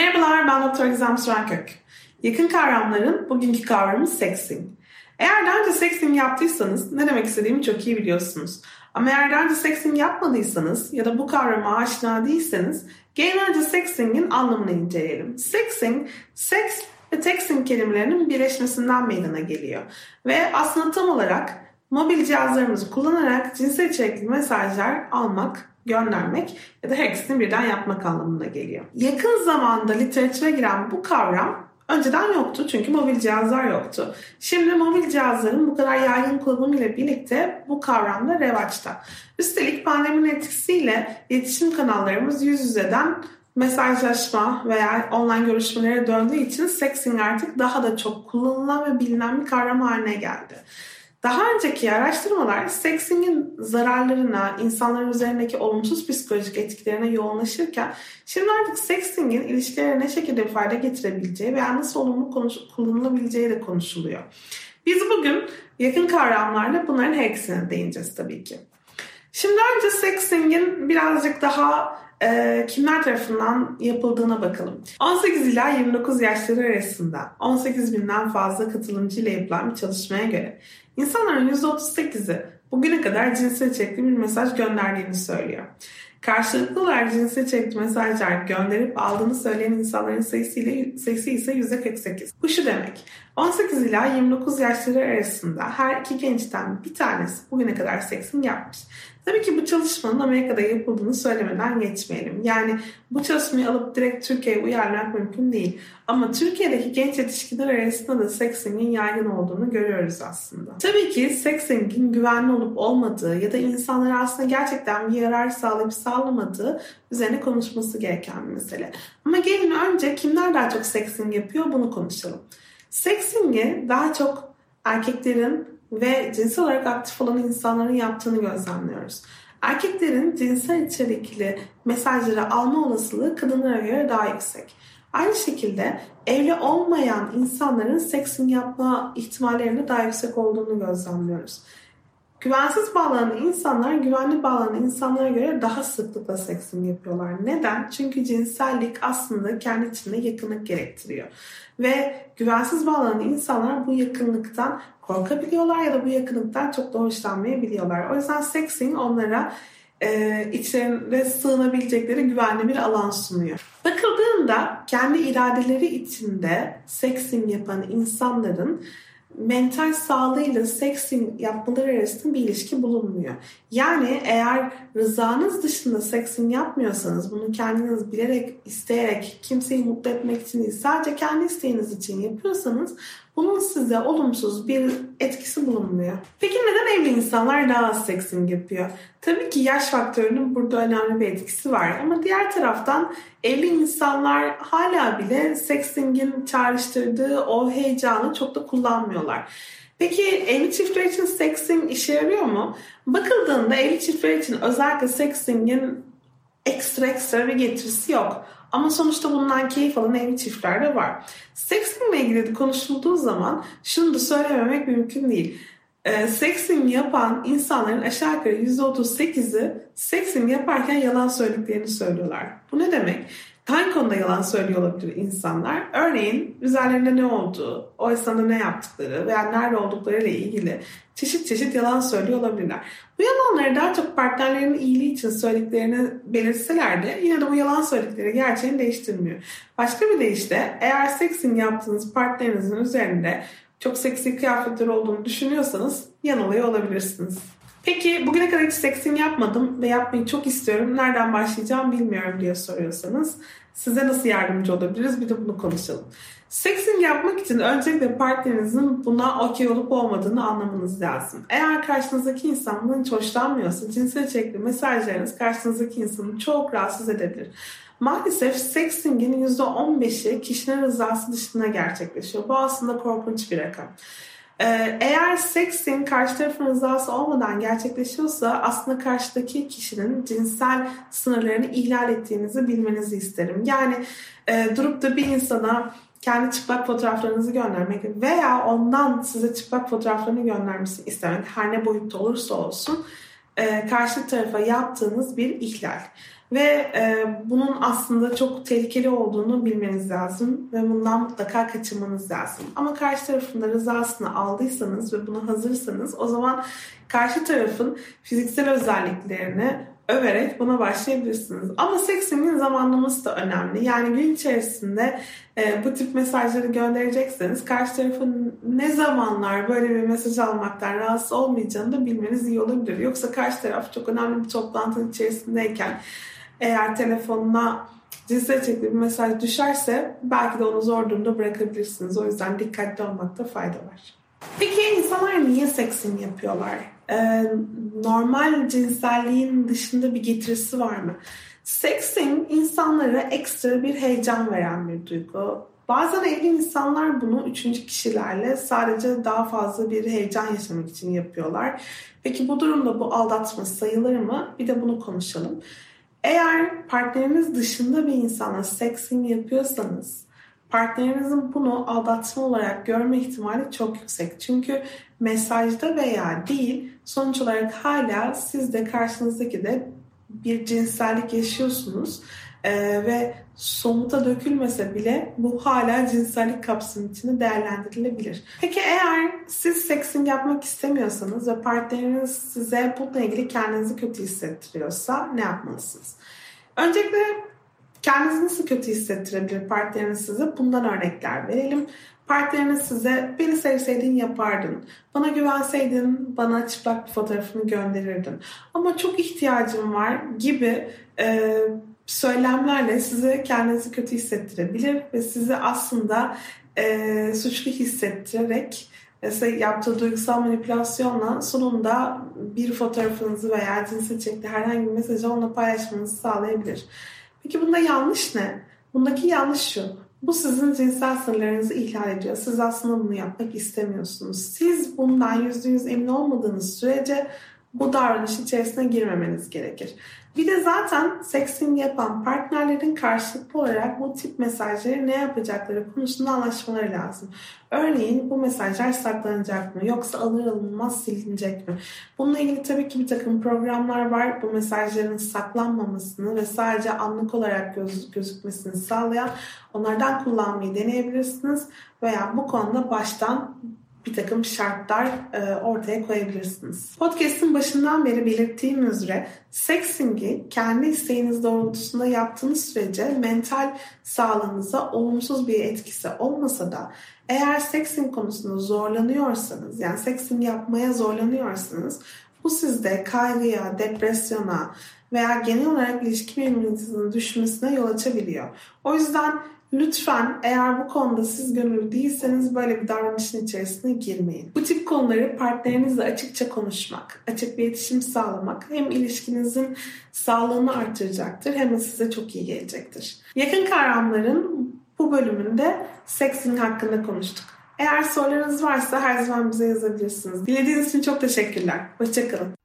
Merhabalar ben Dr. Gizem Sürenkök. Yakın kavramların bugünkü kavramı sexting. Eğer daha önce sexting yaptıysanız ne demek istediğimi çok iyi biliyorsunuz. Ama eğer daha önce sexting yapmadıysanız ya da bu kavrama aşina değilseniz gelin önce sexting'in anlamını inceleyelim. Sexting, sex ve texting kelimelerinin birleşmesinden meydana geliyor. Ve aslında tam olarak mobil cihazlarımızı kullanarak cinsel içerikli mesajlar almak, göndermek ya da her ikisini birden yapmak anlamına geliyor. Yakın zamanda literatüre giren bu kavram önceden yoktu çünkü mobil cihazlar yoktu. Şimdi mobil cihazların bu kadar yaygın kullanımıyla birlikte bu kavram da revaçta. Üstelik pandeminin etkisiyle iletişim kanallarımız yüz yüzeden mesajlaşma veya online görüşmelere döndüğü için sexting artık daha da çok kullanılan ve bilinen bir kavram haline geldi. Daha önceki araştırmalar sexting'in zararlarına, insanların üzerindeki olumsuz psikolojik etkilerine yoğunlaşırken şimdi artık sexting'in ilişkilere ne şekilde fayda getirebileceği veya nasıl olumlu konuş- kullanılabileceği de konuşuluyor. Biz bugün yakın kavramlarla bunların her ikisine değineceğiz tabii ki. Şimdi önce sexting'in birazcık daha e, kimler tarafından yapıldığına bakalım. 18 ila 29 yaşları arasında 18 binden fazla katılımcı ile yapılan bir çalışmaya göre insanların %38'i bugüne kadar cinsel içerikli bir mesaj gönderdiğini söylüyor. Karşılıklı olarak cinsel içerikli mesajlar gönderip aldığını söyleyen insanların sayısı, ile, sayısı ise %48. Bu şu demek. 18 ila 29 yaşları arasında her iki gençten bir tanesi bugüne kadar seksin yapmış. Tabii ki bu çalışmanın Amerika'da yapıldığını söylemeden geçmeyelim. Yani bu çalışmayı alıp direkt Türkiye'ye uyarlamak mümkün değil. Ama Türkiye'deki genç yetişkinler arasında da sexting'in yaygın olduğunu görüyoruz aslında. Tabii ki sexting'in güvenli olup olmadığı ya da insanlara aslında gerçekten bir yarar sağlayıp sağlamadığı üzerine konuşması gereken bir mesele. Ama gelin önce kimler daha çok sexting yapıyor bunu konuşalım. Sexting'i daha çok erkeklerin ve cinsel olarak aktif olan insanların yaptığını gözlemliyoruz. Erkeklerin cinsel içerikli mesajları alma olasılığı kadınlara göre daha yüksek. Aynı şekilde evli olmayan insanların sexting yapma ihtimallerinin daha yüksek olduğunu gözlemliyoruz. Güvensiz bağlanan insanlar güvenli bağlanan insanlara göre daha sıklıkla sexting yapıyorlar. Neden? Çünkü cinsellik aslında kendi içinde yakınlık gerektiriyor. Ve güvensiz bağlanan insanlar bu yakınlıktan korkabiliyorlar ya da bu yakınlıktan çok da hoşlanmayabiliyorlar. O yüzden sexting onlara e, içlerinde sığınabilecekleri güvenli bir alan sunuyor. Bakıldığında kendi iradeleri içinde sexting yapan insanların mental sağlığıyla sexting yapmaları arasında bir ilişki bulunmuyor. Yani eğer rızanız dışında sexting yapmıyorsanız bunu kendiniz bilerek, isteyerek, kimseyi mutlu etmek için değil sadece kendi isteğiniz için yapıyorsanız bunun size olumsuz bir etkisi bulunmuyor. Peki neden evli insanlar daha az sexting yapıyor? Tabii ki yaş faktörünün burada önemli bir etkisi var. Ama diğer taraftan evli insanlar hala bile sexting'in çağrıştırdığı o heyecanı çok da kullanmıyorlar. Peki evli çiftler için sexting işe yarıyor mu? Bakıldığında evli çiftler için özellikle sexting'in ekstra ekstra bir getirisi yok. Ama sonuçta bundan keyif alan evli çiftler de var. Sexting ile ilgili konuşulduğu zaman şunu da söylememek mümkün değil. E, sexting yapan insanların aşağı yukarı %38'i sexting yaparken yalan söylediklerini söylüyorlar. Bu ne demek? Hangi konuda yalan söylüyor olabilir insanlar? Örneğin üzerlerinde ne olduğu, o esnada ne yaptıkları veya nerede oldukları ile ilgili çeşit çeşit yalan söylüyor olabilirler. Bu yalanları daha çok partnerlerinin iyiliği için söylediklerini belirtseler de yine de bu yalan söyledikleri gerçeğini değiştirmiyor. Başka bir deyişle eğer sexting yaptığınız partnerinizin üzerinde çok seksi kıyafetler olduğunu düşünüyorsanız yanılıyor olabilirsiniz. Peki bugüne kadar hiç sexting yapmadım ve yapmayı çok istiyorum. Nereden başlayacağım bilmiyorum diye soruyorsanız size nasıl yardımcı olabiliriz bir de bunu konuşalım. Sexting yapmak için öncelikle partnerinizin buna okey olup olmadığını anlamanız lazım. Eğer karşınızdaki insan bundan hiç hoşlanmıyorsa cinsel içerikli mesajlarınız karşınızdaki insanı çok rahatsız edebilir. Maalesef sextingin %15'i kişinin rızası dışında gerçekleşiyor. Bu aslında korkunç bir rakam. Eğer sexting karşı tarafın rızası olmadan gerçekleşiyorsa aslında karşıdaki kişinin cinsel sınırlarını ihlal ettiğinizi bilmenizi isterim. Yani e, durup da bir insana kendi çıplak fotoğraflarınızı göndermek veya ondan size çıplak fotoğraflarını göndermesini istemek her ne boyutta olursa olsun e, karşı tarafa yaptığınız bir ihlal. Ve e, bunun aslında çok tehlikeli olduğunu bilmeniz lazım ve bundan mutlaka kaçınmanız lazım. Ama karşı tarafın rızasını aldıysanız ve buna hazırsanız o zaman karşı tarafın fiziksel özelliklerini överek buna başlayabilirsiniz. Ama seksimin zamanlaması da önemli. Yani gün içerisinde e, bu tip mesajları gönderecekseniz karşı tarafın ne zamanlar böyle bir mesaj almaktan rahatsız olmayacağını da bilmeniz iyi olabilir. Yoksa karşı taraf çok önemli bir toplantının içerisindeyken eğer telefonuna cinsel içerikli bir mesaj düşerse belki de onu zor durumda bırakabilirsiniz. O yüzden dikkatli olmakta fayda var. Peki insanlar niye seksin yapıyorlar? Ee, normal cinselliğin dışında bir getirisi var mı? Seksin insanlara ekstra bir heyecan veren bir duygu. Bazen evli insanlar bunu üçüncü kişilerle sadece daha fazla bir heyecan yaşamak için yapıyorlar. Peki bu durumda bu aldatma sayılır mı? Bir de bunu konuşalım. Eğer partneriniz dışında bir insana sexting yapıyorsanız partnerinizin bunu aldatma olarak görme ihtimali çok yüksek. Çünkü mesajda veya değil sonuç olarak hala siz de karşınızdaki de bir cinsellik yaşıyorsunuz ee, ve somuta dökülmese bile bu hala cinsellik kapsamı içinde değerlendirilebilir. Peki eğer siz sexting yapmak istemiyorsanız ve partneriniz size bununla ilgili kendinizi kötü hissettiriyorsa ne yapmalısınız? Öncelikle kendinizi nasıl kötü hissettirebilir partneriniz size? Bundan örnekler verelim. Partneriniz size beni sevseydin yapardın. Bana güvenseydin bana çıplak bir fotoğrafını gönderirdin. Ama çok ihtiyacım var gibi e, söylemlerle size kendinizi kötü hissettirebilir ve sizi aslında e, suçlu hissettirerek mesela yaptığı duygusal manipülasyonla sonunda bir fotoğrafınızı veya cinsel içerikli herhangi bir mesajı onunla paylaşmanızı sağlayabilir. Peki bunda yanlış ne? Bundaki yanlış şu. Bu sizin cinsel sınırlarınızı ihlal ediyor. Siz aslında bunu yapmak istemiyorsunuz. Siz bundan %100 emin olmadığınız sürece bu davranış içerisine girmemeniz gerekir. Bir de zaten sexting yapan partnerlerin karşılıklı olarak bu tip mesajları ne yapacakları konusunda anlaşmaları lazım. Örneğin bu mesajlar saklanacak mı yoksa alır alınmaz silinecek mi? Bununla ilgili tabii ki bir takım programlar var. Bu mesajların saklanmamasını ve sadece anlık olarak göz, gözükmesini sağlayan onlardan kullanmayı deneyebilirsiniz. Veya bu konuda baştan bir takım şartlar e, ortaya koyabilirsiniz. Podcast'ın başından beri belirttiğim üzere sexting'i kendi isteğiniz doğrultusunda yaptığınız sürece mental sağlığınıza olumsuz bir etkisi olmasa da eğer sexting konusunda zorlanıyorsanız yani sexting yapmaya zorlanıyorsanız bu sizde kaygıya, depresyona veya genel olarak ilişki memnuniyetinizin düşmesine yol açabiliyor. O yüzden Lütfen eğer bu konuda siz gönüllü değilseniz böyle bir davranışın içerisine girmeyin. Bu tip konuları partnerinizle açıkça konuşmak, açık bir iletişim sağlamak hem ilişkinizin sağlığını artıracaktır hem de size çok iyi gelecektir. Yakın kavramların bu bölümünde sexting hakkında konuştuk. Eğer sorularınız varsa her zaman bize yazabilirsiniz. Dilediğiniz için çok teşekkürler. Hoşçakalın.